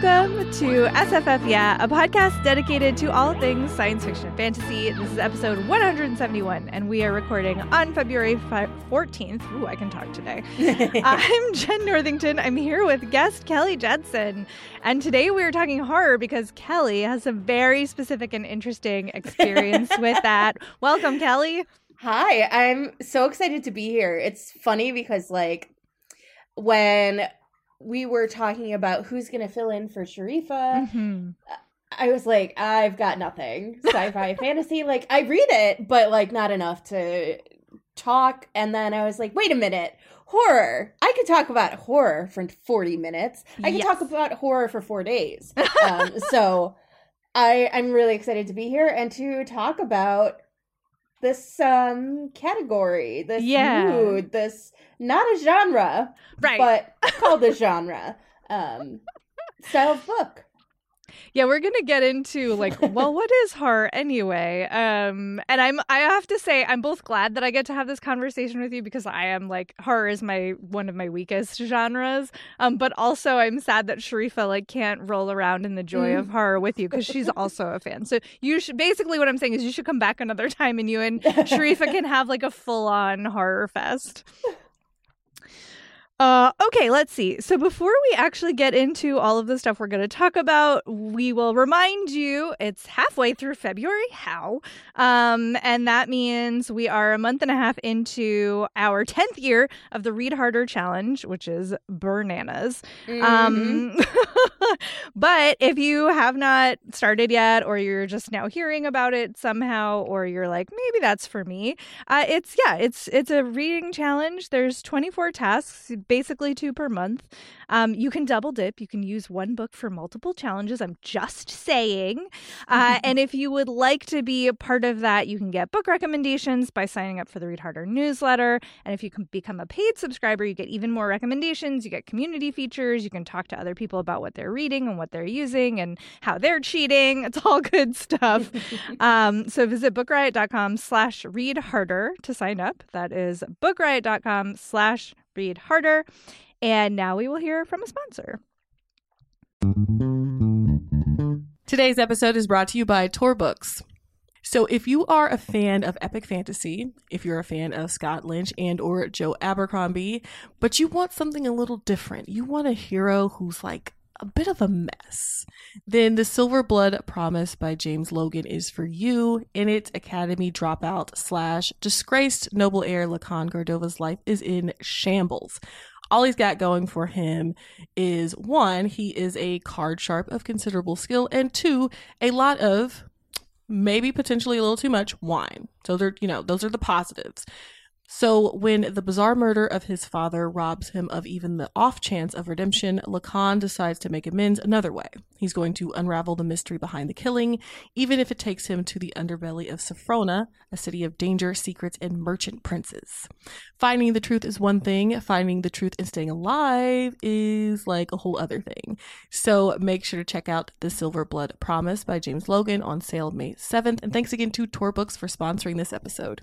Welcome to SFF Yeah, a podcast dedicated to all things science fiction fantasy. This is episode 171, and we are recording on February 14th. Ooh, I can talk today. I'm Jenn Northington. I'm here with guest Kelly Jensen. And today we are talking horror because Kelly has a very specific and interesting experience with that. Welcome, Kelly. Hi, I'm so excited to be here. It's funny because, like, when we were talking about who's going to fill in for Sharifah, Mhm. I was like, I've got nothing. Sci-fi fantasy, like I read it, but like not enough to talk. And then I was like, wait a minute, horror. I could talk about horror for 40 minutes. I could talk about horror for four days. Um, so I I'm really excited to be here and to talk about this um category, this Yeah. mood, this not a genre, Right. but called a genre. Um style of book. Yeah, we're gonna get into like, well, what is horror anyway? Um, and I'm I have to say I'm both glad that I get to have this conversation with you because I am like horror is my one of my weakest genres. Um, but also I'm sad that Sharifah like can't roll around in the joy of horror with you because she's also a fan. So you should basically what I'm saying is you should come back another time and you and Sharifah can have like a full on horror fest. Uh, okay, let's see. So before we actually get into all of the stuff we're going to talk about, we will remind you it's halfway through February. How? Um, and that means we are a month and a half into our 10th year of the Read Harder Challenge, which is bananas. Mm-hmm. Um, but if you have not started yet, or you're just now hearing about it somehow, or you're like, maybe that's for me, uh, it's yeah, it's it's a reading challenge. There's 24 tasks, basically two per month. Um, you can double dip. You can use one book for multiple challenges. I'm just saying. Uh, and if you would like to be a part of that, you can get book recommendations by signing up for the Read Harder newsletter. And if you can become a paid subscriber, you get even more recommendations. You get community features. You can talk to other people about what they're reading and what they're using and how they're cheating. It's all good stuff. um, so visit bookriot.com slash read harder to sign up. That is bookriot.com slash read harder. And now we will hear from a sponsor. Today's episode is brought to you by Tor Books. So if you are a fan of epic fantasy, if you're a fan of Scott Lynch and or Joe Abercrombie, but you want something a little different, you want a hero who's like a bit of a mess, then The Silverblood Promise by James Logan is for you. In it, Academy dropout slash disgraced noble heir Lukan Gardova's life is in shambles all he's got going for him is one, he is a card sharp of considerable skill, and two, a lot of maybe potentially a little too much wine. So they're, you know, those are the positives. So when the bizarre murder of his father robs him of even the off chance of redemption, Lukan decides to make amends another way. He's going to unravel the mystery behind the killing, even if it takes him to the underbelly of Saphrona, a city of danger, secrets, and merchant princes. Finding the truth is one thing, finding the truth and staying alive is like a whole other thing. So make sure to check out The Silverblood Promise by James Logan on sale May 7th. And thanks again to Tor Books for sponsoring this episode.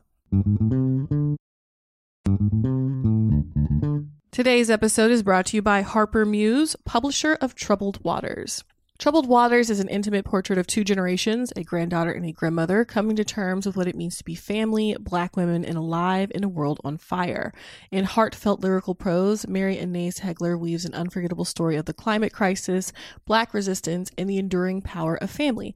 Today's episode is brought to you by Harper Muse, publisher of Troubled Waters. Troubled Waters is an intimate portrait of two generations, a granddaughter and a grandmother, coming to terms with what it means to be family, black women, and alive in a world on fire. In heartfelt lyrical prose, Mary Annaïse Heglar weaves an unforgettable story of the climate crisis, black resistance, and the enduring power of family.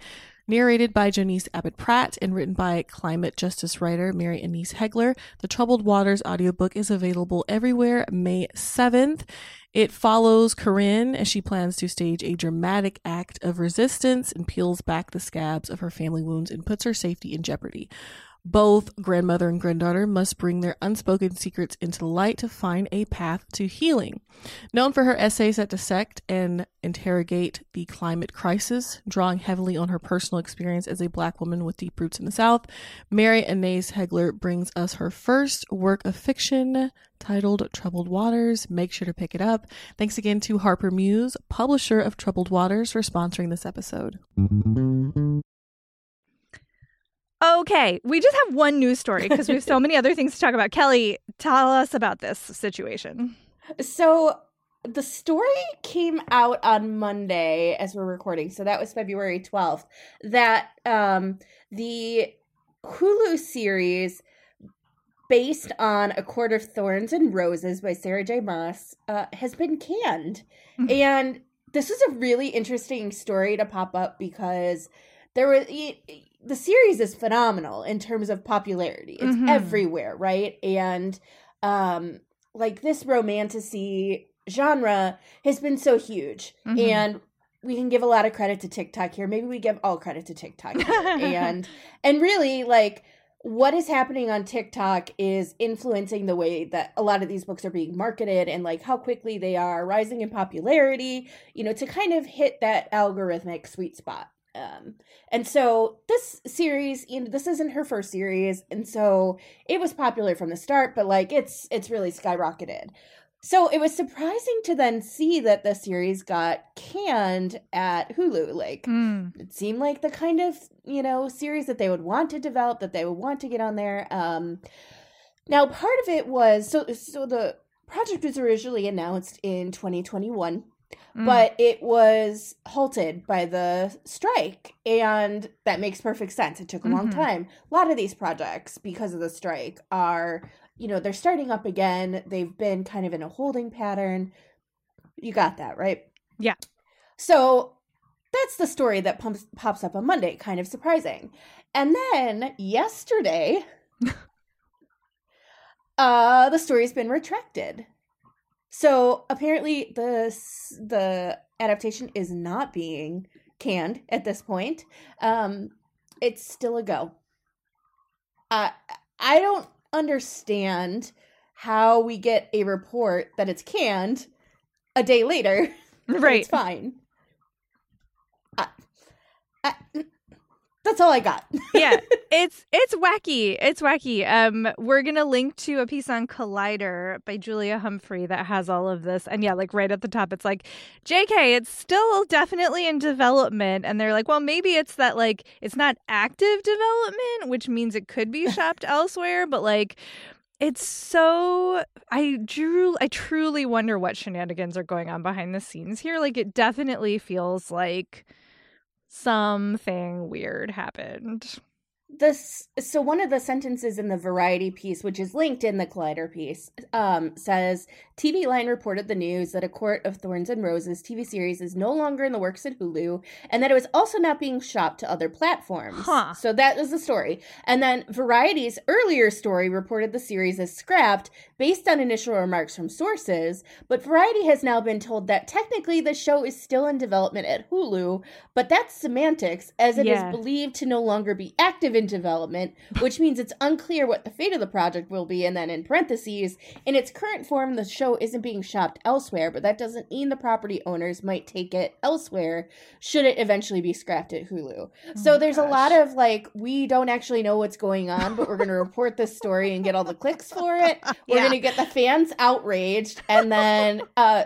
Narrated by Janice Abbott Pratt and written by climate justice writer Mary Annaïse Heglar, the Troubled Waters audiobook is available everywhere May 7th. It follows Corinne as she plans to stage a dramatic act of resistance and peels back the scabs of her family wounds and puts her safety in jeopardy. Both grandmother and granddaughter must bring their unspoken secrets into light to find a path to healing. Known for her essays that dissect and interrogate the climate crisis, drawing heavily on her personal experience as a black woman with deep roots in the South, Mary Annaïse Heglar brings us her first work of fiction titled Troubled Waters. Make sure to pick it up. Thanks again to Harper Muse, publisher of Troubled Waters, for sponsoring this episode. Okay, we just have one news story because we have so many other things to talk about. Kelly, tell us about this situation. So the story came out on Monday as we're recording, so that was February 12th, that um, the Hulu series based on A Court of Thorns and Roses by Sarah J. Maas uh, has been canned. Mhm. and this is a really interesting story to pop up because there was the series is phenomenal in terms of popularity. It's Mhm. everywhere, right? And um like this romantasy genre has been so huge Mhm. and we can give a lot of credit to TikTok here. Maybe we give all credit to TikTok and and really like what is happening on TikTok is influencing the way that a lot of these books are being marketed and like how quickly they are rising in popularity, you know, to kind of hit that algorithmic sweet spot. Um, and so this series, you know, this isn't her first series, and so it was popular from the start, but like it's it's really skyrocketed. So it was surprising to then see that the series got canned at Hulu. Like Mm. it seemed like the kind of you know series that they would want to develop that they would want to get on there um now part of it was so so the project was originally announced in 2021 Mm. but it was halted by the strike and that makes perfect sense. It took a long Mhm. time. A lot of these projects because of the strike are you know they're starting up again. They've been kind of in a holding pattern. You got that right? Yeah. so that's the story that pumps, pops up on monday kind of surprising. And then yesterday uh the story's been retracted so apparently the the adaptation is not being canned at this point. Um, it's still a go. Uh, I don't understand how we get a report that it's canned a day later. Right. it's fine. I, I, that's all I got. yeah, it's it's wacky. It's wacky. Um, we're gonna link to a piece on Collider by Julia Humphrey that has all of this. And yeah, like right at the top, it's like, "Jk, it's still definitely in development." And they're like, "Well, maybe it's that like it's not active development, which means it could be shopped elsewhere." But like, it's so I drew. I truly wonder what shenanigans are going on behind the scenes here. Like, it definitely feels like something weird happened. This so one of the sentences in the variety piece which is linked in the collider piece um, says tv line reported the news that a court of thorns and roses tv series is no longer in the works at hulu and that it was also not being shopped to other platforms Huh. so that was the story and then variety's earlier story reported the series as scrapped based on initial remarks from sources but variety has now been told that technically the show is still in development at hulu but that's semantics as it is Yeah. believed to no longer be active in development, which means it's unclear what the fate of the project will be. And then in parentheses, in its current form, the show isn't being shopped elsewhere, but that doesn't mean the property owners might take it elsewhere should it eventually be scrapped at Hulu. so there's a lot of like, we don't actually know what's going on, but we're going to report this story and get all the clicks for it. We're Yeah. going to get the fans outraged and then uh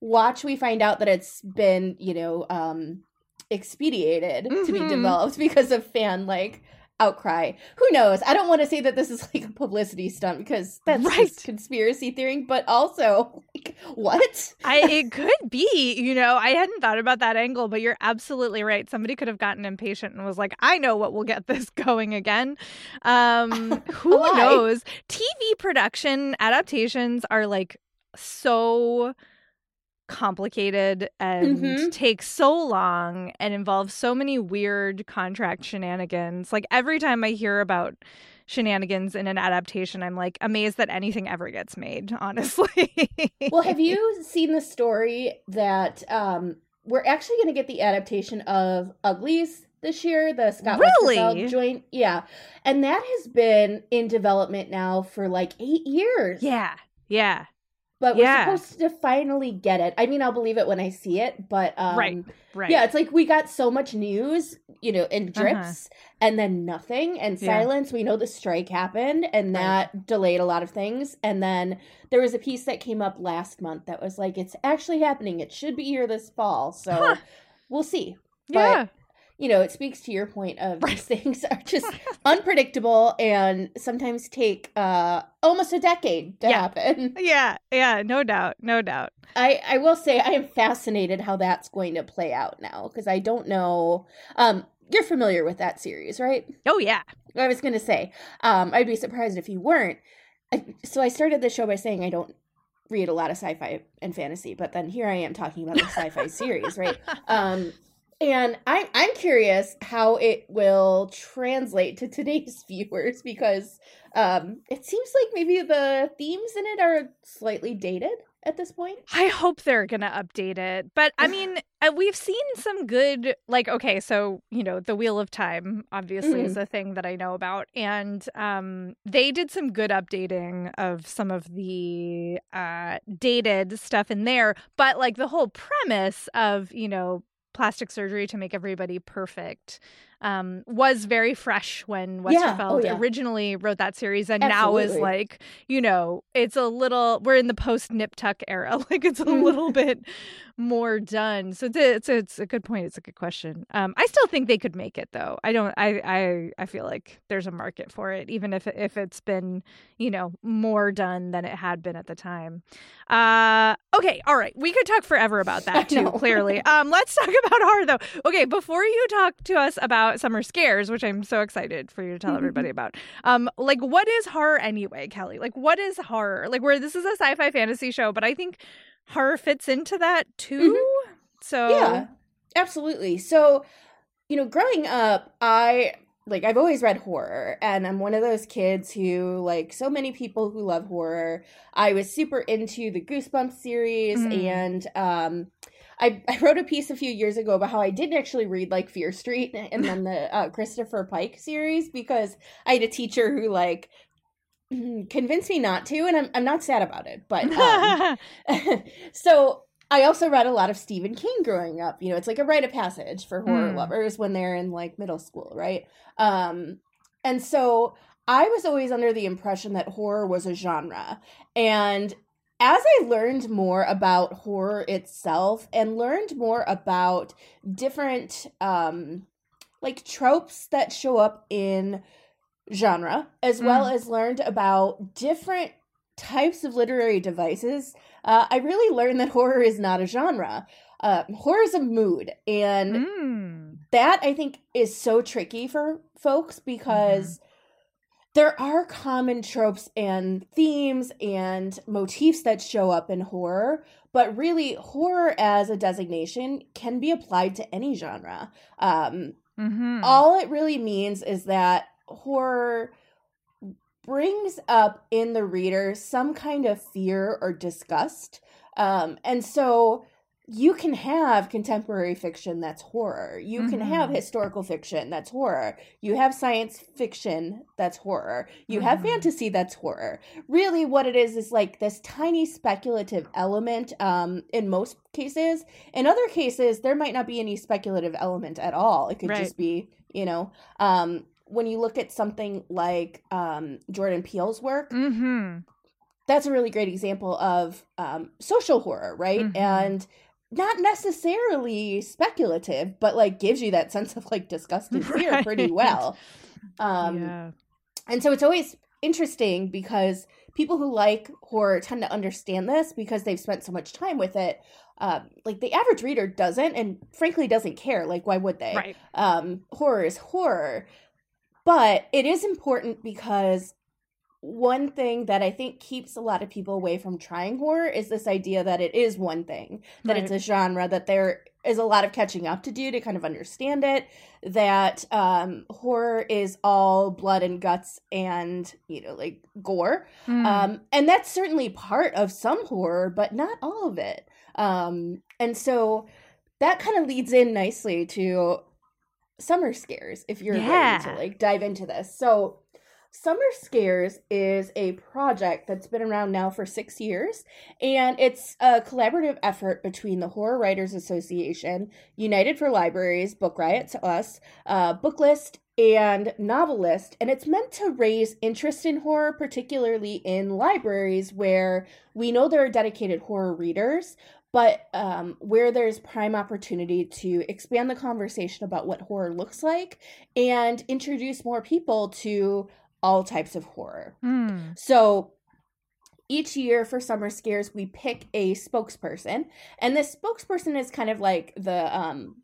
watch we find out that it's been, you know, um expedited to be Mhm. developed because of fan like outcry. Who knows? I don't want to say that this is like a publicity stunt because that's Right. conspiracy theory, but also like what? I it could be, you know, I hadn't thought about that angle, but you're absolutely right. Somebody could have gotten impatient and was like, I know what will get this going again. Um who knows? TV production adaptations are like so complicated and Mhm. take so long and involves so many weird contract shenanigans. Like every time I hear about shenanigans in an adaptation, I'm like amazed that anything ever gets made, honestly. well, have you seen the story that um we're actually going to get the adaptation of Uglies this year, the Scott Really? Joint. Yeah. And that has been in development now for like eight years. Yeah. Yeah. But we're supposed to finally get it. I mean, I'll believe it when I see it, but um, Right. Right. yeah, it's like we got so much news, you know, in drips and then nothing and Uh-huh. Yeah. silence. We know the strike happened and Right. that delayed a lot of things. And then there was a piece that came up last month that was like, it's actually happening. It should be here this fall. So Huh. we'll see. Yeah. You know, it speaks to your point of these things are just unpredictable and sometimes take uh almost a decade to Yeah. happen. Yeah. Yeah. No doubt. No doubt. I, I will say I am fascinated how that's going to play out now because I don't know. Um, you're familiar with that series, right? Oh yeah. I was going to say, um, I'd be surprised if you weren't. I, so I started the show by saying I don't read a lot of sci-fi and fantasy, but then here I am talking about the sci-fi series, right? Um, and I, I'm curious how it will translate to today's viewers because um, it seems like maybe the themes in it are slightly dated at this point. I hope they're going to update it. But I mean, uh, we've seen some good, like, okay, so, you know, the Wheel of Time obviously is a thing that I know about. And um, they did some good updating of some of the uh, dated stuff in there. But, like, the whole premise of, you know, plastic surgery to make everybody perfect um, was very fresh when Yeah. Westerfeld Oh, yeah. originally wrote that series, and now is like, you know, it's a little. We're in the post Nip Tuck era, like it's a Mhm. little bit more done. So it's a, it's a, it's a good point. It's a good question. Um, I still think they could make it though. I don't. I I I feel like there's a market for it, even if if it's been you know more done than it had been at the time. Uh, okay, all right. We could talk forever about that too. Clearly, um, let's talk about horror though. Okay, before you talk to us about summer scares, which I'm so excited for you to tell everybody about, um, like what is horror anyway, Kelly? Like what is horror? Like where this is a sci-fi fantasy show, but I think horror fits into that too. So Yeah, absolutely. So, you know, growing up, I like I've always read horror, and I'm one of those kids who, like so many people who love horror, I was super into the Goosebumps series, Mm. and um, I, I wrote a piece a few years ago about how I didn't actually read like Fear Street and then the uh, Christopher Pike series because I had a teacher who like convinced me not to, and I'm I'm not sad about it, but um, so I also read a lot of Stephen King growing up. You know, it's like a rite of passage for horror Mm. lovers when they're in like middle school, right? Um, and so I was always under the impression that horror was a genre. And as I learned more about horror itself and learned more about different um like tropes that show up in genre, as well as learned about different types of literary devices, uh, I really learned that horror is not a genre. Uh, horror is a mood, and Mm. that I think is so tricky for folks because there are common tropes and themes and motifs that show up in horror, but really, horror as a designation can be applied to any genre. Um, Mhm. all it really means is that horror brings up in the reader some kind of fear or disgust. Um, and so you can have contemporary fiction that's horror. You can have Mhm. historical fiction that's horror. You have science fiction that's horror. You have Mhm. fantasy that's horror. Really, what it is is like this tiny speculative element um, in most cases. In other cases, there might not be any speculative element at all. It could Right. just be, you know, um, when you look at something like um, Jordan Peele's work, Mhm. that's a really great example of um, social horror, right? Mhm. And not necessarily speculative, but like gives you that sense of like disgust and fear pretty well. Um, yeah. and so it's always interesting because people who like horror tend to understand this because they've spent so much time with it. Um, like the average reader doesn't, and frankly doesn't care. Like, why would they? Right. um, horror is horror. But it is important because one thing that I think keeps a lot of people away from trying horror is this idea that it is one thing, that it's a genre, that there is a lot of catching up to do to kind of understand it, that um, horror is all blood and guts and, you know, like gore. Mm. Um, and that's certainly part of some horror, but not all of it. Um, and so that kind of leads in nicely to summer scares if you're Yeah. ready to like dive into this. So Summer Scares is a project that's been around now for six years, and it's a collaborative effort between the Horror Writers Association, United for Libraries, Book Riot to Us, uh, Booklist, and Novelist, and it's meant to raise interest in horror, particularly in libraries where we know there are dedicated horror readers, but um, where there's prime opportunity to expand the conversation about what horror looks like and introduce more people to all types of horror. Hmm. So each year for summer scares, we pick a spokesperson, and this spokesperson is kind of like the um,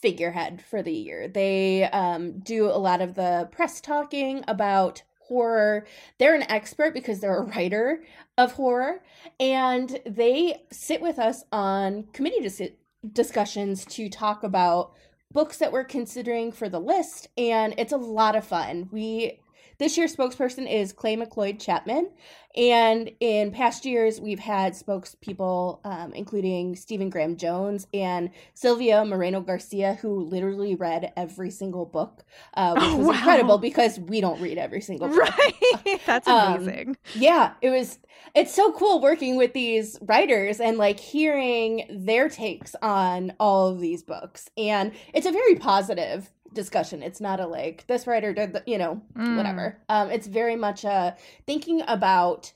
figurehead for the year. They um, do a lot of the press talking about horror. They're an expert because they're a writer of horror, and they sit with us on committee dis- discussions to talk about books that we're considering for the list, and it's a lot of fun. We this year's spokesperson is Clay McLeod Chapman, and in past years we've had spokespeople, um, including Stephen Graham Jones and Silvia Moreno Garcia, who literally read every single book, uh, which Oh, was wow. incredible because we don't read every single book. Right. That's Um, amazing. Yeah, it was. It's so cool working with these writers and like hearing their takes on all of these books, and it's a very positive discussion. It's not a like this writer did, the, you know, Mm. whatever. Um, it's very much a thinking about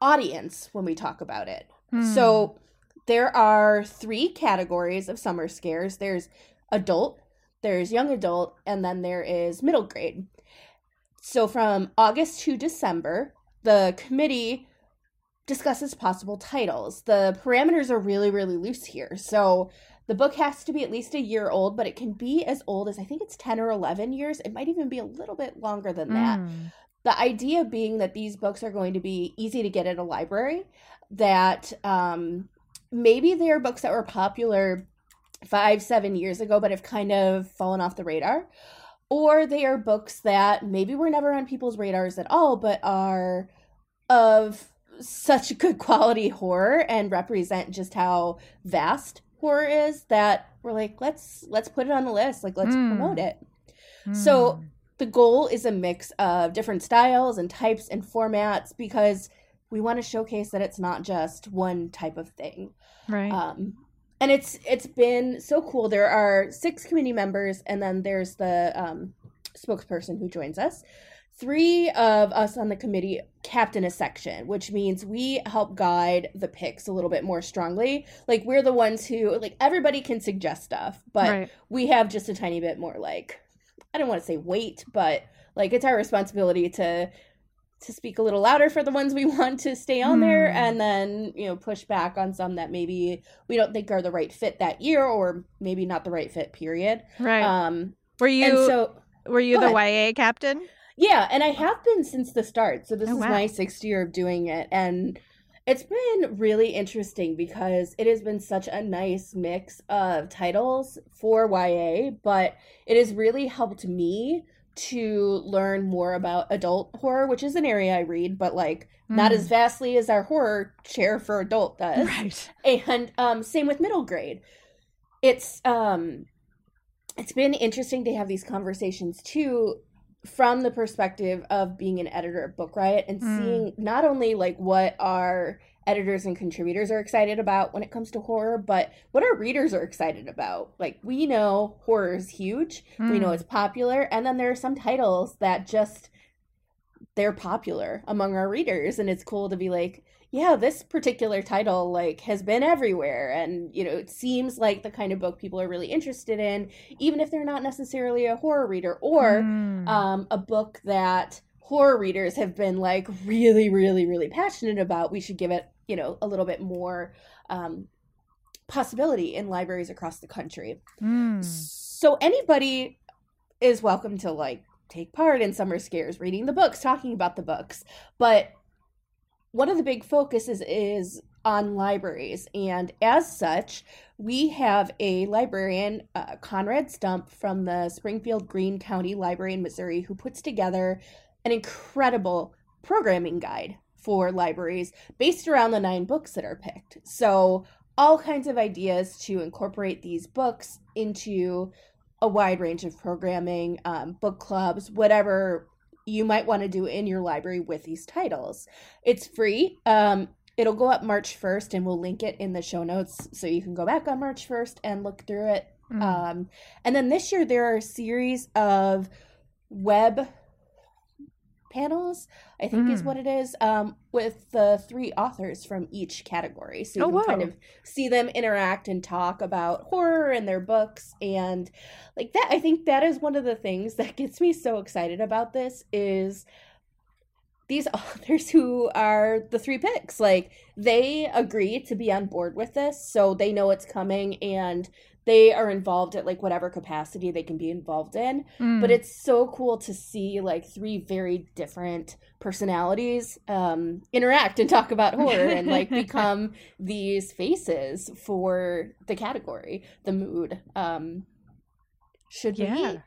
audience when we talk about it. Hmm. So there are three categories of summer scares. There's adult, there's young adult, and then there is middle grade. So from August to December, the committee discusses possible titles. The parameters are really, really loose here. So the book has to be at least a year old, but it can be as old as I think it's 10 or 11 years. It might even be a little bit longer than that. Hmm. The idea being that these books are going to be easy to get at a library, that um, maybe they are books that were popular five, seven years ago, but have kind of fallen off the radar. Or they are books that maybe were never on people's radars at all, but are of such good quality horror and represent just how vast horror is that we're like, let's let's put it on the list. Like let's Mm. promote it. So Hmm. the goal is a mix of different styles and types and formats because we want to showcase that it's not just one type of thing. right. Um, and it's it's been so cool. There are six committee members, and then there's the um, spokesperson who joins us. Three of us on the committee captain a section, which means we help guide the picks a little bit more strongly. Like we're the ones who like everybody can suggest stuff, but right. we have just a tiny bit more like I don't want to say weight, but like it's our responsibility to to speak a little louder for the ones we want to stay on there Hmm. and then you know push back on some that maybe we don't think are the right fit that year or maybe not the right fit period Right. um were you and so were you the YA captain? Yeah and i have been since the start so this Oh, is wow. my sixth year of doing it and it's been really interesting because it has been such a nice mix of titles for YA, but it has really helped me to learn more about adult horror, which is an area I read, but like not Mm. as vastly as our horror chair for adult does. Right. And um same with middle grade. It's um it's been interesting to have these conversations too from the perspective of being an editor at Book Riot and Mm. seeing not only like what our editors and contributors are excited about when it comes to horror, but what our readers are excited about. Like we know horror is huge. We know Mm. it's popular, and then there are some titles that just they're popular among our readers and it's cool to be like yeah this particular title like has been everywhere and you know it seems like the kind of book people are really interested in even if they're not necessarily a horror reader or Mm. um, a book that horror readers have been like really really really passionate about we should give it you know a little bit more um, possibility in libraries across the country Mm. so anybody is welcome to like take part in summer scares, reading the books, talking about the books. But one of the big focuses is on libraries, and as such, we have a librarian, uh, Konrad Stump from the Springfield Greene County Library in Missouri, who puts together an incredible programming guide for libraries based around the nine books that are picked. So all kinds of ideas to incorporate these books into a wide range of programming, um, book clubs, whatever you might want to do in your library with these titles. It's free. Um, it'll go up March 1st, and we'll link it in the show notes so you can go back on March 1st and look through it. Mm. Um, and then this year, there are a series of web panels, I think is Mm. what it is, um, with the three authors from each category. So you Oh, can kind of see them interact and talk about horror and their books. And like that, I think that is one of the things that gets me so excited about this is these authors who are the three picks like they agree to be on board with this so they know it's coming and they are involved at like whatever capacity they can be involved in Mm. but it's so cool to see like three very different personalities um interact and talk about horror and like become these faces for the category the mood um should Yeah. we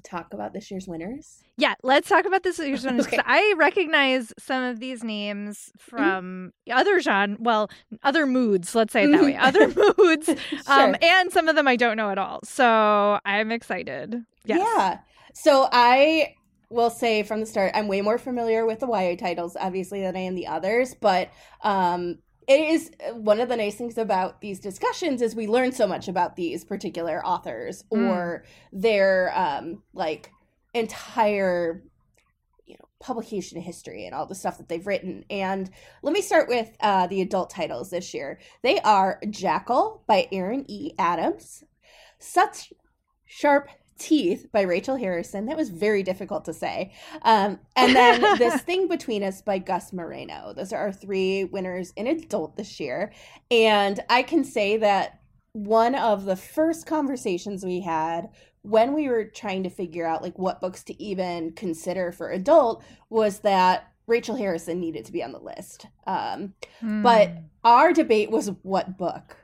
talk about this year's winners Yeah, let's talk about this year's winners Okay. I recognize some of these names from other genre, well, other moods. Let's say it that way, other moods, um, Sure. and some of them I don't know at all. So I'm excited. Yes. Yeah. So I will say from the start, I'm way more familiar with the YA titles, obviously, than I am the others. But um, it is one of the nice things about these discussions is we learn so much about these particular authors Mm. or their um, like entire you know publication history and all the stuff that they've written. And let me start with uh, the adult titles this year. They are jackal by Erin e. Adams such sharp teeth by rachel harrison that was very difficult to say um, and then this thing between us by gus moreno those are our three winners in adult this year and i can say that one of the first conversations we had when we were trying to figure out like what books to even consider for adult was that Rachel Harrison needed to be on the list. Um, But Mm. our debate was what book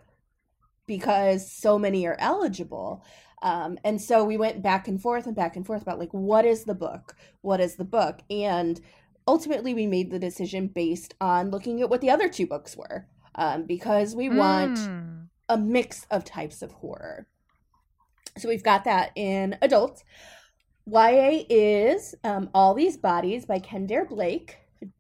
because so many are eligible. Um, and so we went back and forth and back and forth about like what is the book? What is the book? And ultimately we made the decision based on looking at what the other two books were. Um, because we want Mm. a mix of types of horror. So we've got that in adults. YA is um, All These Bodies by Kendare Blake,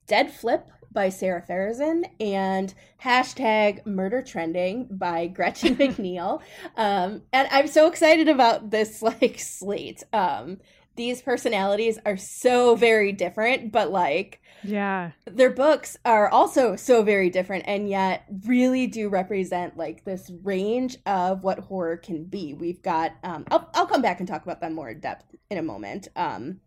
Dead Flip by Sara Farizan, and hashtag Murder Trending by Gretchen McNeil. Um, and I'm so excited about this like slate. Um, these personalities are so very different, but like Yeah. their books are also so very different and yet really do represent like this range of what horror can be we've got um i'll, I'll come back and talk about them more in depth in a moment um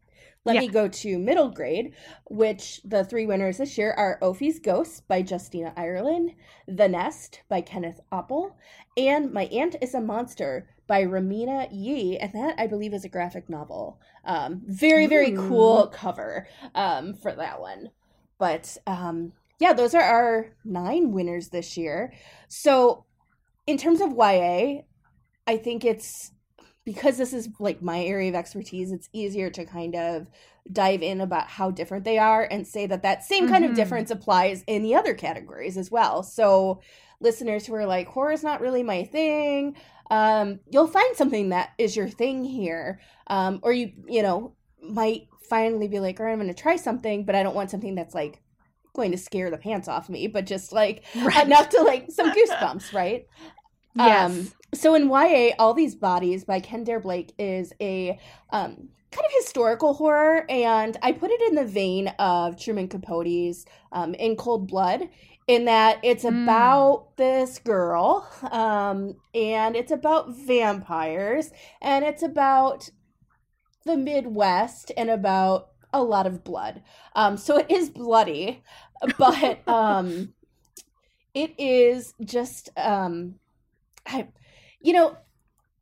let Yeah. me go to middle grade which the three winners this year are Ophie's Ghosts by Justina Ireland, The Nest by Kenneth Oppel, and My Aunt is a Monster by Reimena Yee, and that I believe is a graphic novel. Um, very, very Ooh. cool cover um, for that one. But um, yeah, those are our nine winners this year. So, in terms of YA, I think it's because this is like my area of expertise, it's easier to kind of dive in about how different they are and say that that same kind of Mhm. difference applies in the other categories as well. So, listeners who are like, horror is not really my thing, um, you'll find something that is your thing here. Um, or you, you know, might finally be like, all right, I'm going to try something, but I don't want something that's like going to scare the pants off me, but just like Right. enough to like some goosebumps, right? Yes. Um, so in YA, All These Bodies by Kendare Blake is a um, kind of historical horror, and I put it in the vein of Truman Capote's um, In Cold Blood, in that it's Mm. about this girl, um, and it's about vampires, and it's about the Midwest, and about a lot of blood. Um, so it is bloody, but um, it is just um, I, you know,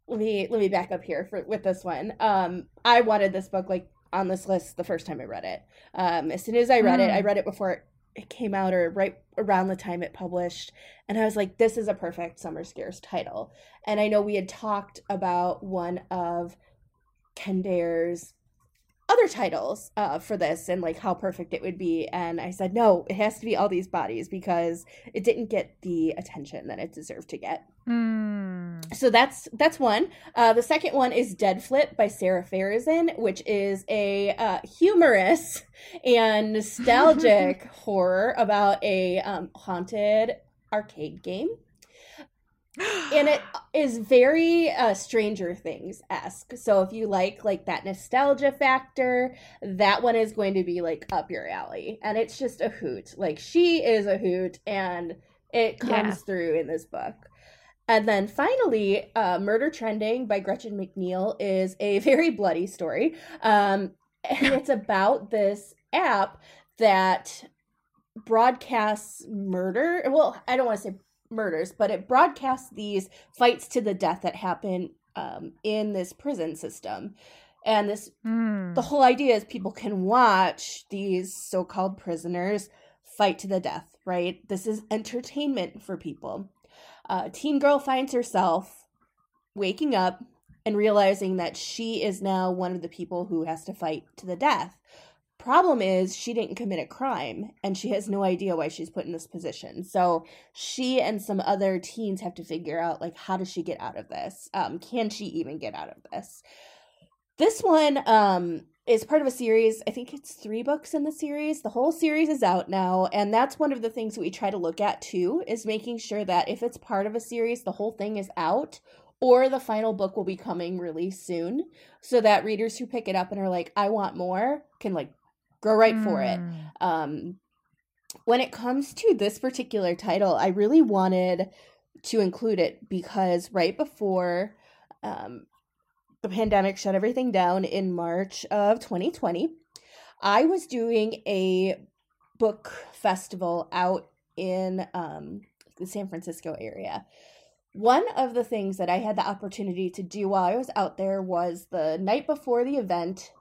let me let me back up here for with this one. Um, I wanted this book like on this list the first time I read it. Um, as soon as I read it, Mm. I read it before it, it came out or right around the time it published, and I was like, this is a perfect summer scares title. And I know we had talked about one of Kendare's other titles uh, for this and like how perfect it would be. And I said, no, it has to be all these bodies because it didn't get the attention that it deserved to get. Mm. So that's that's one. Uh, the second one is Dead Flip by Sara Farizan, which is a uh, humorous and nostalgic horror about a um, haunted arcade game and it is very uh, stranger things esque so if you like like that nostalgia factor that one is going to be like up your alley. And it's just a hoot. Like she is a hoot and it comes Yeah. through in this book. And then finally uh, murder trending by gretchen mcneil is a very bloody story. Um, and it's about this app that broadcasts murder. Well i don't want to say murders, but it broadcasts these fights to the death that happen um, in this prison system. And this, Mm. the whole idea is people can watch these so-called prisoners fight to the death. Right? This is entertainment for people. Uh, teen girl finds herself waking up and realizing that she is now one of the people who has to fight to the death. Problem is, she didn't commit a crime and she has no idea why she's put in this position. So she and some other teens have to figure out like how does she get out of this? Um, can she even get out of this? This one um is part of a series. I think it's three books in the series. The whole series is out now, and that's one of the things that we try to look at too, is making sure that if it's part of a series, the whole thing is out, or the final book will be coming really soon, so that readers who pick it up and are like, I want more, can like go right for it Mm. um when it comes to this particular title i really wanted to include it because right before um the pandemic shut everything down in march of 2020 i was doing a book festival out in um the san francisco area one of the things that i had the opportunity to do while i was out there was the night before the event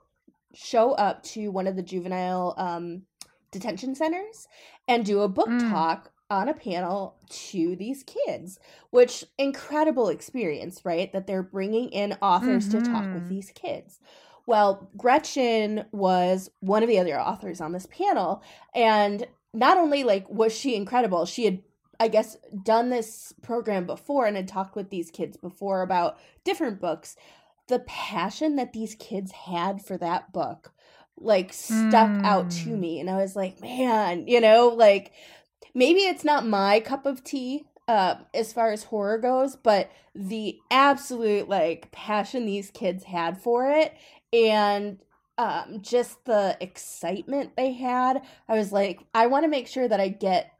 show up to one of the juvenile um, detention centers and do a book Mm. talk on a panel to these kids which incredible experience right that they're bringing in authors to talk with Mhm. these kids well gretchen was one of the other authors on this panel and not only like was she incredible she had i guess done this program before and had talked with these kids before about different books the passion that these kids had for that book like stuck out to Mm. me and i was like man you know like maybe it's not my cup of tea uh as far as horror goes but the absolute like passion these kids had for it and um just the excitement they had i was like i want to make sure that i get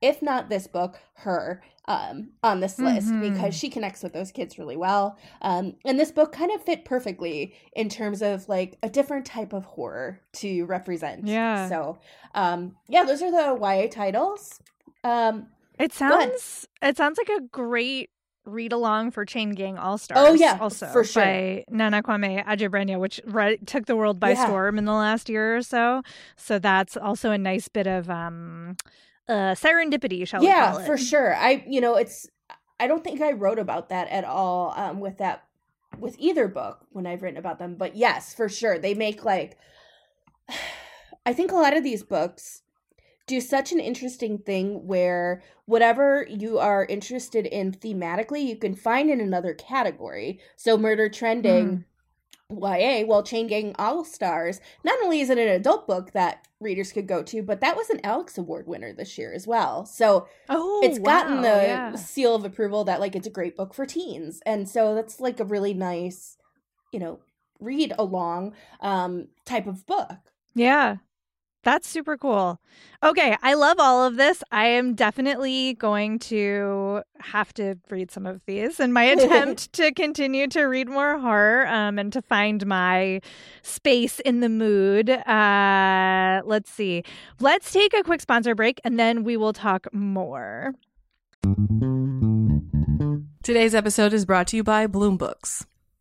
if not this book her um on this list Mhm. because she connects with those kids really well um and this book kind of fit perfectly in terms of like a different type of horror to represent Yeah. so um yeah those are the ya titles um It sounds it sounds like a great read along for Chain Gang All Stars. Oh, yeah, also for sure. by Nana Kwame Adjei-Brenyah, which right, took the world by Yeah. storm in the last year or so. So that's also a nice bit of um uh serendipity, shall we yeah call it? for sure. I you know it's i don't think i wrote about that at all um with that with either book when i've written about them but yes for sure. They make like i think a lot of these books do such an interesting thing where whatever you are interested in thematically you can find in another category. So murder trending YA, well, Chain Gang All Stars, not only is it an adult book that readers could go to, but that was an Alex Award winner this year as well. So Oh, it's gotten wow, the yeah. seal of approval that like it's a great book for teens. And so that's like a really nice, you know, read along um type of book. Yeah. That's super cool. Okay, I love all of this. I am definitely going to have to read some of these in my attempt to continue to read more horror um, and to find my space in the mood. Uh, let's see. Let's take a quick sponsor break and then we will talk more. Today's episode is brought to you by Bloom Books.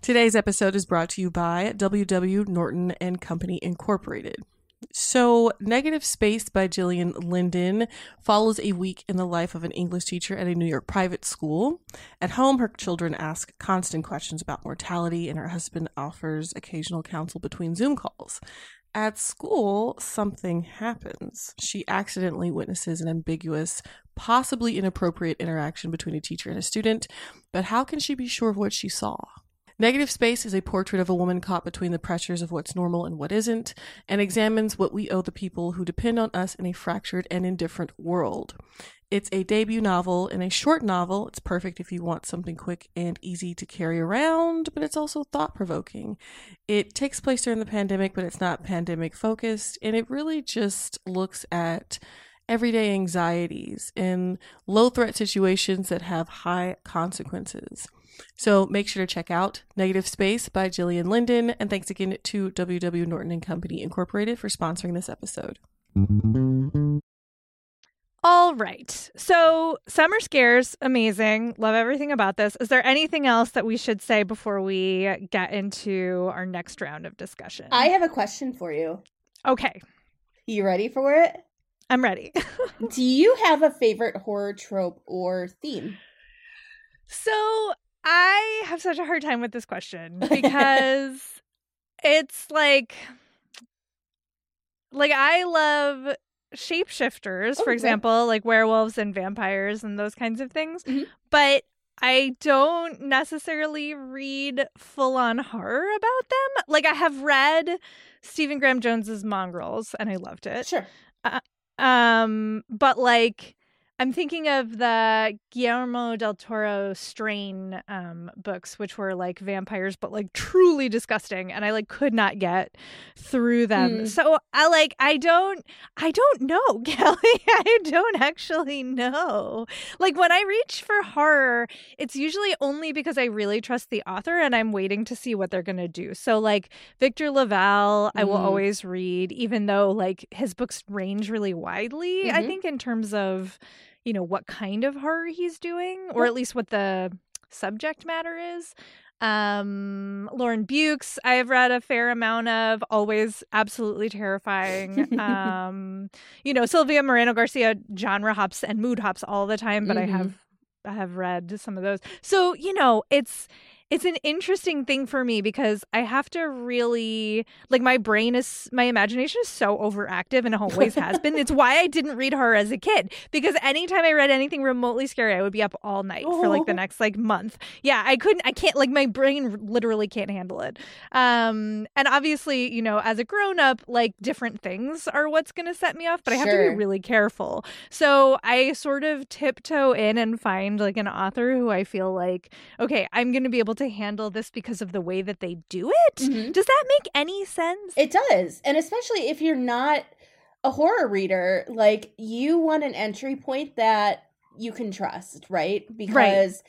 Today's episode is brought to you by WW Norton and Company Incorporated. So, Negative Space by Gillian Linden follows a week in the life of an English teacher at a New York private school. At home, her children ask constant questions about mortality, and her husband offers occasional counsel between Zoom calls. At school, something happens. She accidentally witnesses an ambiguous, possibly inappropriate interaction between a teacher and a student, but how can she be sure of what she saw? Negative Space is a portrait of a woman caught between the pressures of what's normal and what isn't, and examines what we owe the people who depend on us in a fractured and indifferent world. It's a debut novel and a short novel. It's perfect if you want something quick and easy to carry around, but it's also thought provoking. It takes place during the pandemic, but it's not pandemic focused, and it really just looks at everyday anxieties in low threat situations that have high consequences. So make sure to check out Negative Space by Gillian Linden. And thanks again to WW Norton and Company Incorporated for sponsoring this episode. All right. So, Summer Scares, amazing. Love everything about this. Is there anything else that we should say before we get into our next round of discussion? I have a question for you. Okay. You ready for it? I'm ready. Do you have a favorite horror trope or theme? So, I have such a hard time with this question because it's like like I love shapeshifters, Oh, for example, like werewolves and vampires and those kinds of things. Mhm. But I don't necessarily read full on horror about them. Like I have read Stephen Graham Jones's Mongrels and I loved it. Sure. Um, but like I'm thinking of the Guillermo del Toro strain um books, which were like vampires, but like truly disgusting, and I like could not get through them. Mm. So I like I don't I don't know, Kelly. I don't actually know. Like when I reach for horror, it's usually only because I really trust the author and I'm waiting to see what they're gonna do. So like Victor LaValle, I will Mm. always read, even though like his books range really widely, I Mhm. think, in terms of, you know, what kind of horror he's doing, or at least what the subject matter is. Um, Lauren Beukes, I have read a fair amount of, always absolutely terrifying. um, you know, Silvia Moreno Garcia genre hops and mood hops all the time, but Mhm. I have I have read some of those. So, you know, it's it's an interesting thing for me because I have to really like my brain is my imagination is so overactive and it always has been. It's why I didn't read horror as a kid because anytime I read anything remotely scary, I would be up all night for like the Oh. next like month. Yeah, I couldn't I can't like my brain literally can't handle it. Um and obviously, you know, as a grown up, like different things are what's going to set me off, but I have to be really careful. So, I sort of tiptoe in and find like an author who I feel like okay, I'm going to be able to handle this because of the way that they do it. Mhm. Does that make any sense? It does. And especially if you're not a horror reader, like you want an entry point that you can trust, right? Because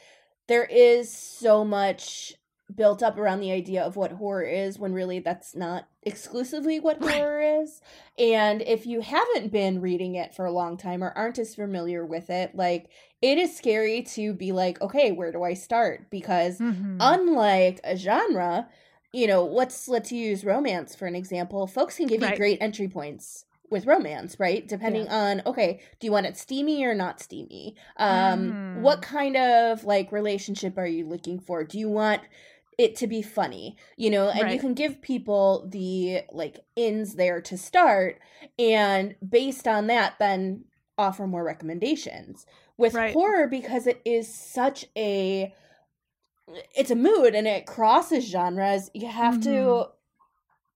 there is so much built up around the idea of what horror is when really that's not exclusively what Right. horror is. And if you haven't been reading it for a long time or aren't as familiar with it, like it is scary to be like, okay, where do I start? Because Mhm. unlike a genre, you know, let's let's use romance for an example. Folks can give you great entry points with romance, right? Depending on okay, do you want it steamy or not steamy? Um Mm. what kind of like relationship are you looking for? Do you want it to be funny, you know, and you can give people the like ins there to start and based on that then offer more recommendations. With Right. horror because it is such a it's a mood and it crosses genres, you have to Mhm.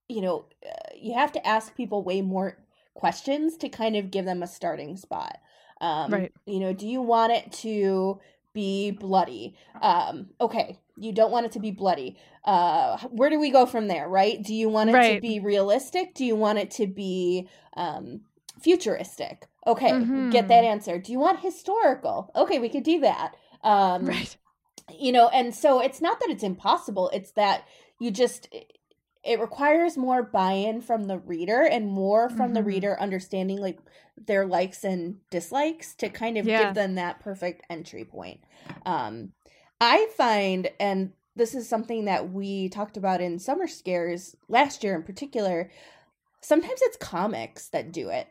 you know, uh, you have to ask people way more questions to kind of give them a starting spot. Um, Right. You know, do you want it to be bloody? Um, okay, you don't want it to be bloody. Uh, where do we go from there, right? Do you want it to be realistic? Do you want it to be um, futuristic? Okay, get Mhm. that answer. Do you want historical? Okay, we could do that. Um, Right. you know and so it's not that it's impossible it's that you just it requires more buy-in from the reader and more from the Mhm. reader understanding like their likes and dislikes to kind of Yeah. give them that perfect entry point um i find and this is something that we talked about in summer scares last year in particular sometimes it's comics that do it.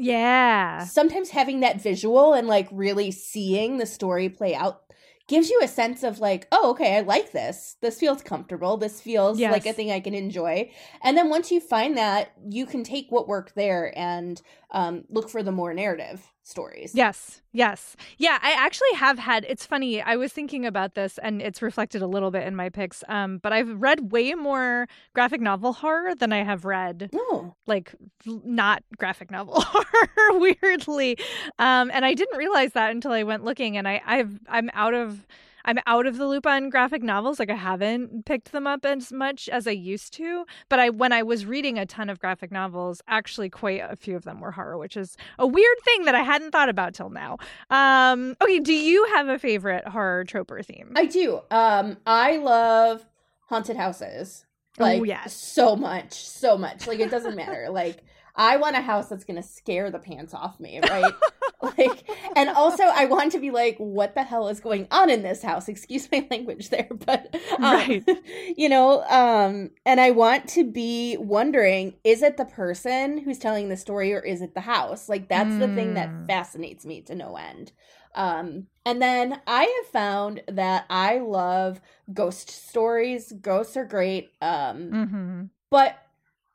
Yeah. sometimes having that visual and like really seeing the story play out gives you a sense of like oh okay i like this. This feels comfortable. This feels like a thing i can enjoy. And then once you find that you can take what worked there and um, look for the more narrative stories Yes, yes. Yeah, I actually have had it's funny, I was thinking about this and it's reflected a little bit in my picks. Um, but I've read way more graphic novel horror than I have read oh like not graphic novel horror, weirdly. Um, and I didn't realize that until I went looking and I, I've I'm out of I'm out of the loop on graphic novels. Like I haven't picked them up as much as I used to. But I when I was reading a ton of graphic novels, actually quite a few of them were horror, which is a weird thing that I hadn't thought about till now. Um, okay, do you have a favorite horror trope or theme? i do um i love haunted houses Oh, like yes. so much so much like it doesn't matter like i want a house that's gonna scare the pants off me right like and also i want to be like what the hell is going on in this house excuse my language there but um, Right. you know um and i want to be wondering is it the person who's telling the story or is it the house like that's the thing that Mm. fascinates me to no end um and then i have found that i love ghost stories ghosts are great um mm-hmm. but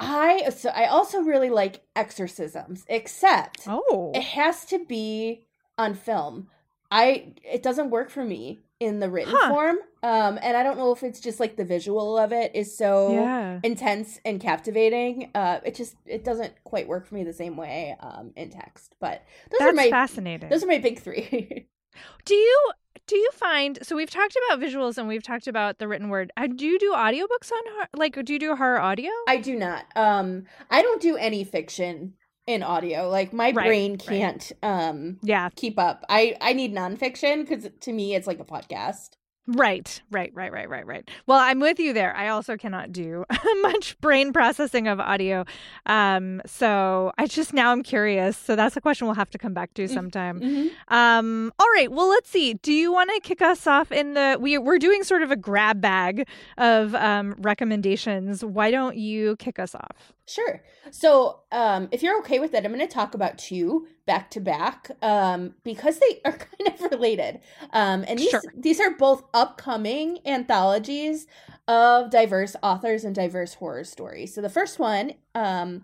i so i also really like exorcisms except Oh. it has to be on film i it doesn't work for me in the written Huh. form um and i don't know if it's just like the visual of it is so yeah. intense and captivating uh it just it doesn't quite work for me the same way um in text but those That's are my fascinating. those are my big three Do you do you find so we've talked about visuals and we've talked about the written word. Do you do audiobooks on like do you do horror audio? i do not um i don't do any fiction in audio like my Right, brain can't um yeah. keep up i i need nonfiction because to me it's like a podcast Right, right, right, right, right, right. Well, I'm with you there. I also cannot do much brain processing of audio. Um, so I just now I'm curious. So that's a question we'll have to come back to sometime. Mhm. Um, all right. Well, let's see. Do you want to kick us off in the we we're doing sort of a grab bag of um, recommendations. Why don't you kick us off? Sure. So, um, if you're okay with it, I'm going to talk about two back to back um, because they are kind of related. Um, and these Sure. these are both upcoming anthologies of diverse authors and diverse horror stories. So the first one um,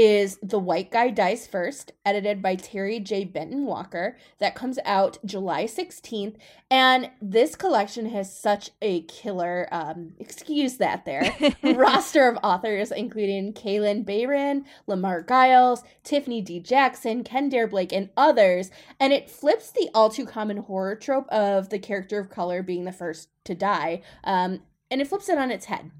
is The White Guy Dies First, edited by Terry J. Benton Walker. That comes out July 16th. And this collection has such a killer, um, excuse that there, roster of authors, including Kalynn Bayron, Lamar Giles, Tiffany D. Jackson, Kendare Blake, and others. And it flips the all too common horror trope of the character of color being the first to die, um, and it flips it on its head.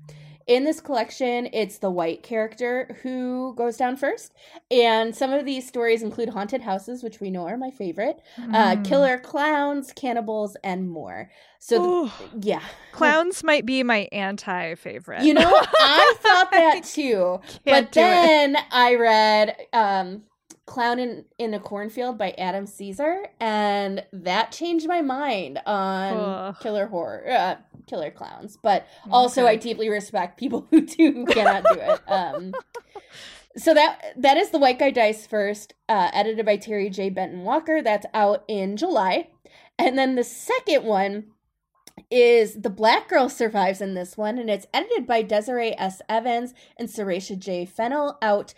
In this collection, it's the white character who goes down first. And some of these stories include haunted houses, which we know are my favorite, uh, Mm. killer clowns, cannibals, and more. So, the- yeah. clowns might be my anti favorite. You know, I thought that too. But do it. then I read um, Clown in, in a Cornfield by Adam Cesare, and that changed my mind on killer horror, uh, killer clowns. But also, Okay. I deeply respect people who do who cannot do it. Um, so that that is the White Guy Dies first, uh, edited by Terry J. Benton Walker. That's out in July, and then the second one is the black girl survives in this one and it's edited by desiree s evans and Saraciea j fennell out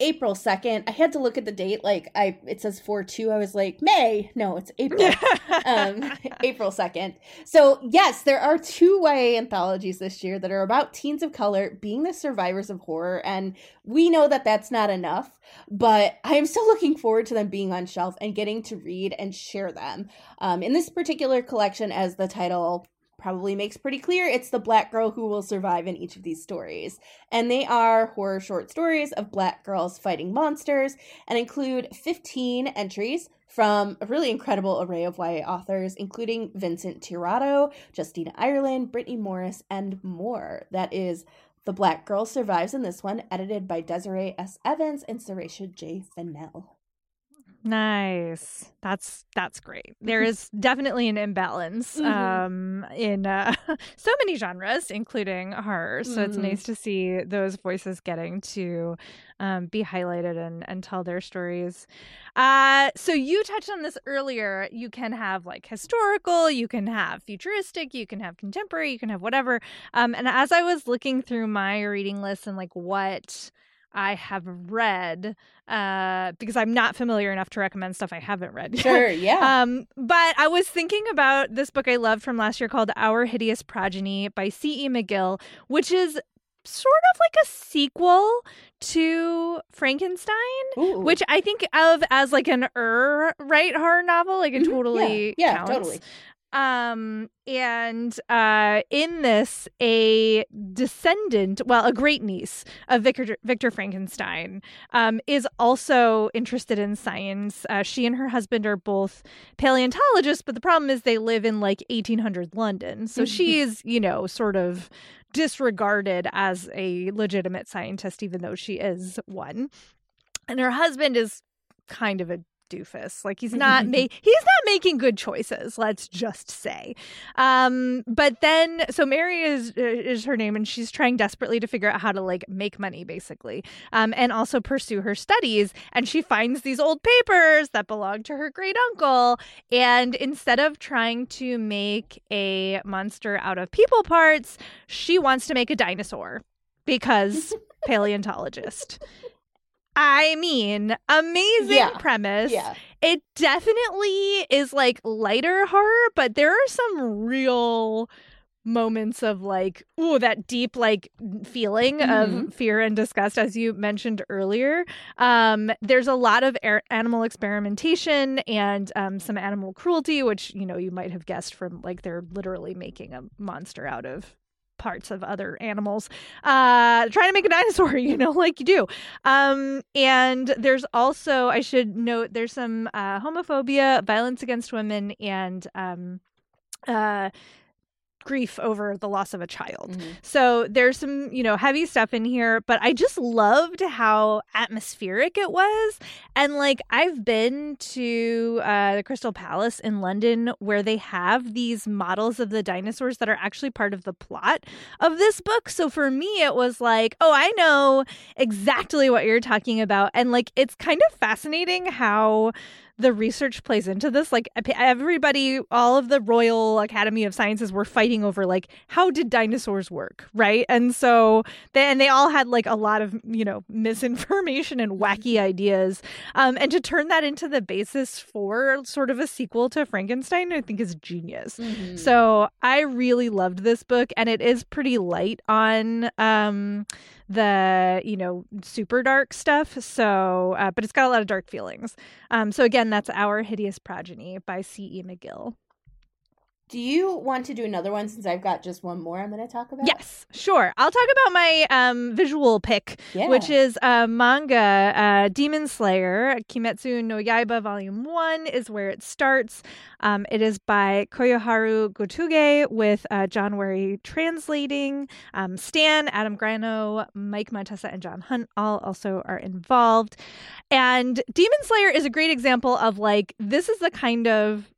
april 2nd i had to look at the date like i it says 4-2 i was like may? No it's april. Um april 2nd so yes there are two YA anthologies this year that are about teens of color being the survivors of horror and we know that that's not enough but i am still looking forward to them being on shelf and getting to read and share them. Um, in this particular collection as the title probably makes pretty clear it's the black girl who will survive in each of these stories. And they are horror short stories of black girls fighting monsters and include 15 entries from a really incredible array of YA authors, including Vincent Tirado, Justina Ireland, Brittney Morris, and more. That is The Black Girl Survives in this one, edited by Desiree S. Evans and Saraciea J. Fennell. Nice. That's that's great. There is definitely an imbalance Mhm. um in uh, so many genres including horror. So it's Mhm. nice to see those voices getting to um, be highlighted and and tell their stories. Uh so you touched on this earlier. You can have like historical, you can have futuristic, you can have contemporary, you can have whatever. Um and as I was looking through my reading list and like what I have read uh, because I'm not familiar enough to recommend stuff I haven't read. yet. Sure, yeah. Um, but I was thinking about this book I loved from last year called Our Hideous Progeny by C.E. McGill, which is sort of like a sequel to Frankenstein, Ooh. which I think of as like an er right horror novel. Like it Mhm, totally yeah, yeah, counts. totally. Um, and uh, in this, a descendant, well, a great niece of Victor, Victor Frankenstein, um, is also interested in science. Uh, she and her husband are both paleontologists, but the problem is they live in like 1800 London. So she is, you know, sort of disregarded as a legitimate scientist, even though she is one. And her husband is kind of a doofus. Like he's not ma- he's not making good choices, let's just say. Um but then so Mary is uh, is her name and she's trying desperately to figure out how to like make money basically. Um and also pursue her studies and she finds these old papers that belong to her great uncle and instead of trying to make a monster out of people parts, she wants to make a dinosaur because paleontologist. I mean, amazing Yeah. premise. yeah. It definitely is like lighter horror, but there are some real moments of like, ooh, that deep like feeling Mhm. of fear and disgust, as you mentioned earlier. Um, there's a lot of air- animal experimentation and um, some animal cruelty, which you know you might have guessed from like they're literally making a monster out of parts of other animals. Uh trying to make a dinosaur you know like you do. Um and there's also i should note there's some uh homophobia violence against women and um uh grief over the loss of a child Mhm. so there's some, you know, heavy stuff in here, but I just loved how atmospheric it was. And like I've been to uh, the Crystal Palace in London where they have these models of the dinosaurs that are actually part of the plot of this book. So for me, it was like, oh, I know exactly what you're talking about. And like it's kind of fascinating how the research plays into this like everybody all of the royal academy of sciences were fighting over like how did dinosaurs work right? And so they and they all had like a lot of you know misinformation and wacky ideas. Um and to turn that into the basis for sort of a sequel to frankenstein i think is genius. Mhm. so I really loved this book, and it is pretty light on um, the you know super dark stuff. So, uh, but it's got a lot of dark feelings. Um, so again, that's our hideous progeny by C. E. McGill. Do you want to do another one since I've got just one more I'm going to talk about? Yes, sure. I'll talk about my um, visual pick, Yeah. which is uh, manga uh, Demon Slayer. Kimetsu no Yaiba Volume 1 is where it starts. Um, it is by Koyoharu Gotouge with uh, John Werry translating. Um, Stan, Adam Grano, Mike Montesa, and John Hunt all also are involved. And Demon Slayer is a great example of like, this is the kind of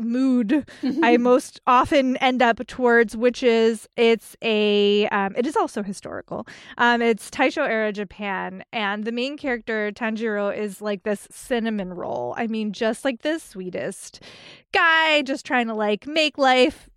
mood I most often end up towards, which is it's a um, it is also historical. Um, it's Taisho era Japan, and the main character Tanjiro is like this cinnamon roll. I mean, just like the sweetest guy, just trying to like make life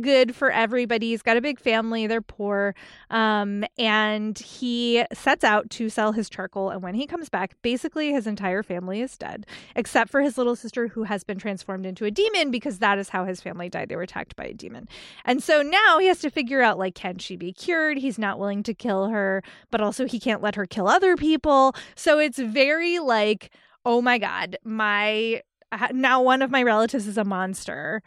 good for everybody. He's got a big family, they're poor. Um, and he sets out to sell his charcoal. And when he comes back, basically his entire family is dead, except for his little sister who has been transformed into a demon because that is how his family died. They were attacked by a demon. And so now he has to figure out like, can she be cured? He's not willing to kill her, but also he can't let her kill other people. So it's very like, oh my God, my now one of my relatives is a monster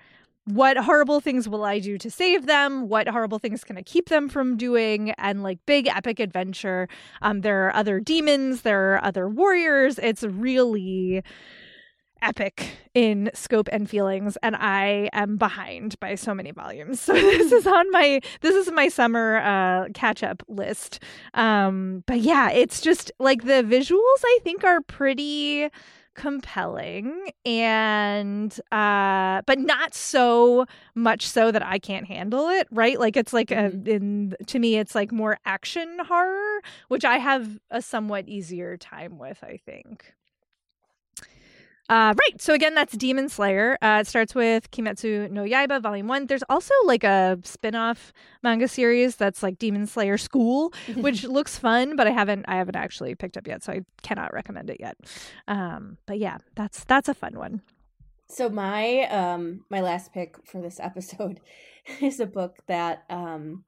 what horrible things will I do to save them? What horrible things can I keep them from doing? And like big epic adventure. Um, there are other demons, there are other warriors. It's really epic in scope and feelings and i am behind by so many volumes so this is on my this is my summer uh catch up list um but yeah it's just like the visuals i think are pretty compelling and uh but not so much so that I can't handle it, right? Like it's like a, mm-hmm. in to me it's like more action horror, which I have a somewhat easier time with, I think. Uh, right. So again, that's Demon Slayer. Uh, it starts with Kimetsu no Yaiba Volume One. There's also like a spin-off manga series that's like Demon Slayer School, which looks fun, but I haven't I haven't actually picked up yet, so I cannot recommend it yet. Um, but yeah, that's that's a fun one. So my um my last pick for this episode is a book that um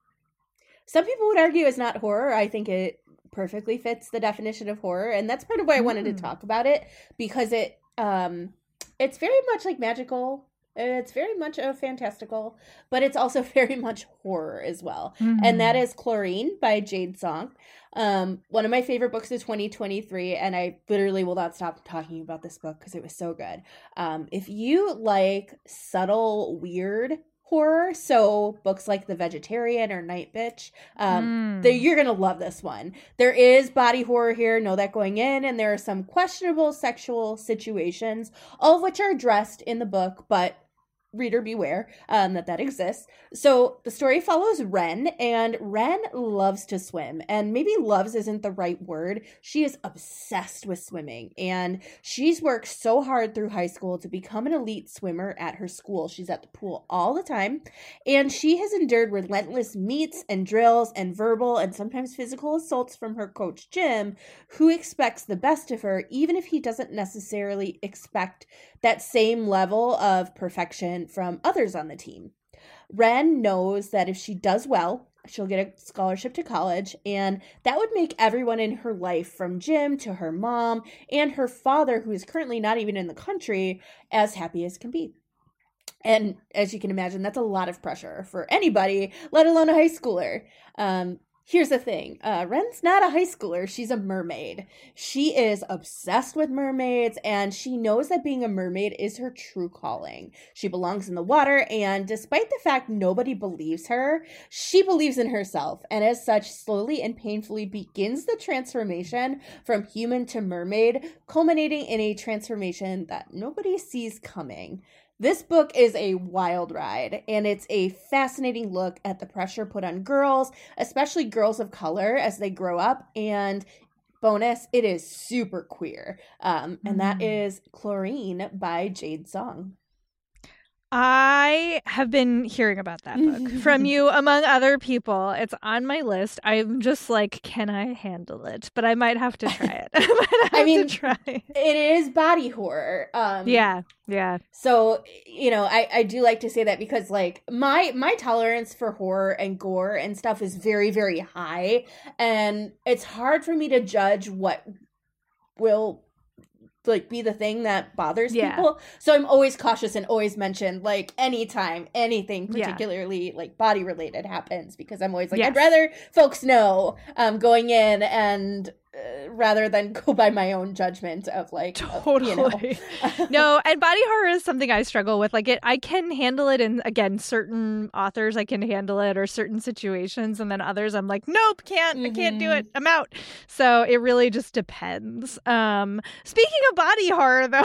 some people would argue is not horror. I think it perfectly fits the definition of horror, and that's part of why I wanted mm. to talk about it because it um it's very much like magical. It's very much a fantastical but it's also very much horror as well. Mm-hmm. and that is chlorine by jade song. Um one of my favorite books of 2023 and i literally will not stop talking about this book because it was so good. Um if you like subtle weird horror. So books like The Vegetarian or Night Bitch, um, mm. you're gonna love this one. There is body horror here, know that going in, and there are some questionable sexual situations, all of which are addressed in the book, but reader beware um, that that exists. So the story follows Ren, and Ren loves to swim. And maybe loves isn't the right word. She is obsessed with swimming, and she's worked so hard through high school to become an elite swimmer at her school. She's at the pool all the time, and she has endured relentless meets and drills and verbal and sometimes physical assaults from her coach Jim, who expects the best of her, even if he doesn't necessarily expect that same level of perfection from others on the team. Ren knows that if she does well, she'll get a scholarship to college, and that would make everyone in her life, from Jim to her mom and her father, who is currently not even in the country, as happy as can be. And as you can imagine, that's a lot of pressure for anybody, let alone a high schooler. Um, Here's the thing uh, Ren's not a high schooler. She's a mermaid. She is obsessed with mermaids and she knows that being a mermaid is her true calling. She belongs in the water, and despite the fact nobody believes her, she believes in herself and, as such, slowly and painfully begins the transformation from human to mermaid, culminating in a transformation that nobody sees coming. This book is a wild ride, and it's a fascinating look at the pressure put on girls, especially girls of color, as they grow up. And bonus, it is super queer. Um, and mm. that is Chlorine by Jade Song. I have been hearing about that book from you, among other people. It's on my list. I'm just like, can I handle it? But I might have to try it. I, I mean, try. It is body horror. Um, yeah, yeah. So you know, I I do like to say that because like my my tolerance for horror and gore and stuff is very very high, and it's hard for me to judge what will like be the thing that bothers yeah. people. So I'm always cautious and always mention like anytime anything particularly yeah. like body related happens because I'm always like yes. I'd rather folks know um going in and rather than go by my own judgment of like of, Totally. you know. no, and body horror is something I struggle with. Like it I can handle it in again, certain authors I can handle it or certain situations and then others I'm like, nope, can't I can't do it. I'm out. So it really just depends. Um speaking of body horror though,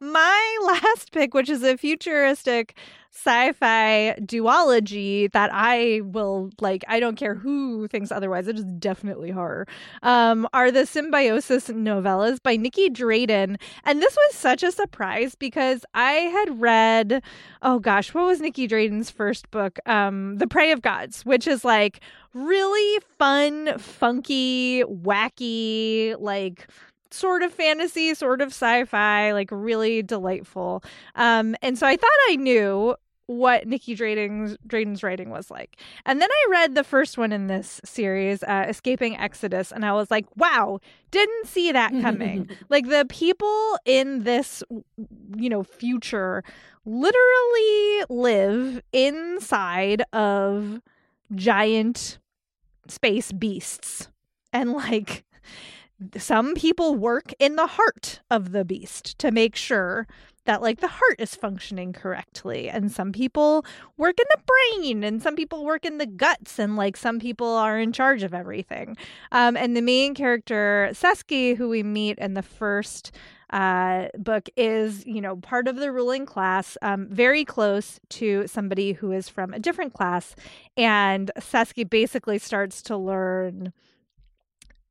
my last pick, which is a futuristic sci-fi duology that I will like I don't care who thinks otherwise it is definitely horror. Um are the symbiosis novellas by Nicky Drayden and this was such a surprise because I had read oh gosh what was Nicky Drayden's first book? Um The Prey of Gods which is like really fun funky wacky like sort of fantasy, sort of sci-fi, like really delightful. Um, and so I thought I knew what Nicky Drayden's, Drayden's writing was like. And then I read the first one in this series, uh, Escaping Exodus, and I was like, wow, didn't see that coming. like the people in this, you know, future literally live inside of giant space beasts. And like some people work in the heart of the beast to make sure that like the heart is functioning correctly. And some people work in the brain and some people work in the guts and like some people are in charge of everything. Um, and the main character Seski who we meet in the first uh, book is you know part of the ruling class um, very close to somebody who is from a different class. And Seski basically starts to learn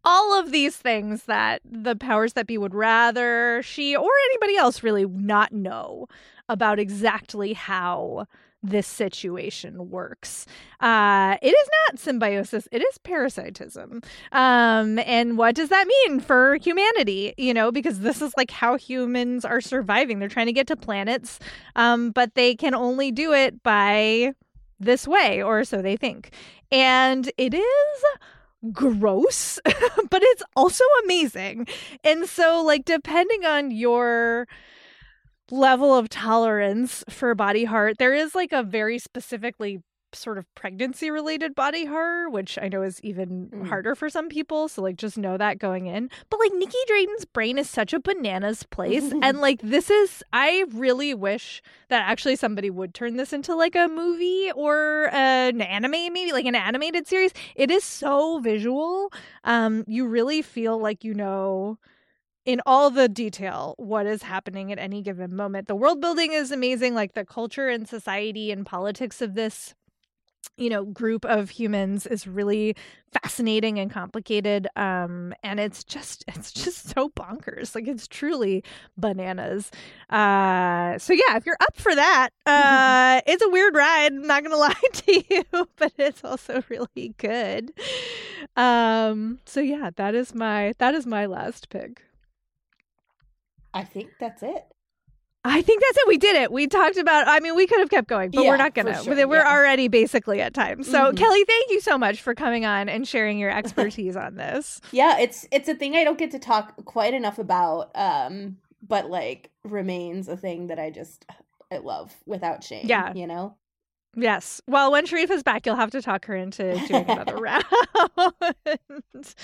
all of these things that the powers that be would rather she or anybody else really not know about exactly how this situation works. Uh, it is not symbiosis, it is parasitism. Um, and what does that mean for humanity? You know, because this is like how humans are surviving. They're trying to get to planets, um, but they can only do it by this way, or so they think. And it is gross, but it's also amazing. And so, like, depending on your level of tolerance for body heart, there is like a very specifically sort of pregnancy related body horror, which I know is even Mm. harder for some people. So, like, just know that going in. But, like, Nicky Drayden's brain is such a bananas place. and, like, this is, I really wish that actually somebody would turn this into like a movie or an anime, maybe like an animated series. It is so visual. Um, you really feel like you know in all the detail what is happening at any given moment. The world building is amazing, like the culture and society and politics of this you know group of humans is really fascinating and complicated um and it's just it's just so bonkers like it's truly bananas. Uh so yeah if you're up for that uh it's a weird ride i'm not gonna lie to you but it's also really good. Um so yeah that is my that is my last pick. I think that's it. I think that's it. We did it. We talked about. I mean, we could have kept going, but Yeah, we're not gonna. sure, we're yeah. already basically at time. So, Mhm. Kelly, thank you so much for coming on and sharing your expertise on this. Yeah, it's it's a thing I don't get to talk quite enough about, um, but like remains a thing that I just I love without shame. Yeah. you know. Yes. Well, when Sharifah is back, you'll have to talk her into doing another round.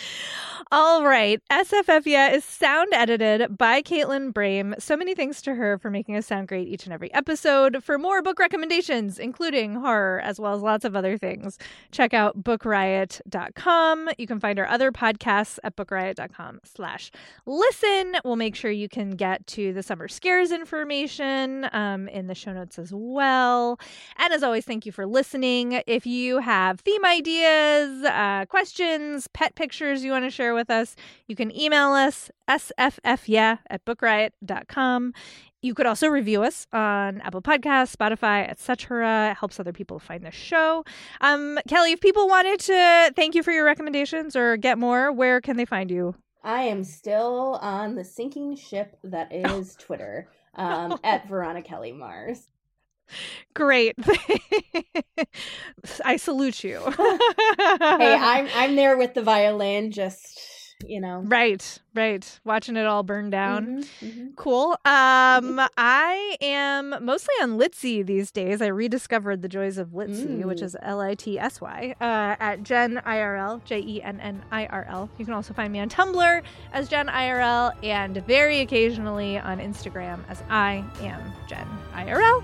All right. SFF Yeah is sound edited by Caitlin Brame. So many thanks to her for making us sound great each and every episode. For more book recommendations, including horror, as well as lots of other things, check out bookriot.com. You can find our other podcasts at bookriot.com slash listen. We'll make sure you can get to the summer scares information um, in the show notes as well. And as always, thank you for listening. If you have theme ideas, uh, questions, pet pictures you want to share with us, you can email us sffyeah at bookriot.com. You could also review us on Apple Podcasts, Spotify, etc. It helps other people find the show. Um, Kelly, if people wanted to thank you for your recommendations or get more, where can they find you? I am still on the sinking ship that is Twitter um, at Veronica Kelly Mars. Great. I salute you. Hey, I'm I'm there with the violin, just you know. Right, right. Watching it all burn down. Mhm, mhm. Cool. Um, I am mostly on Litsy these days. I rediscovered the joys of Litsy, which Mm. is L I T S Y, uh, at Jen IRL, J E N N I R L. You can also find me on Tumblr as Jen IRL and very occasionally on Instagram as I am Jen IRL.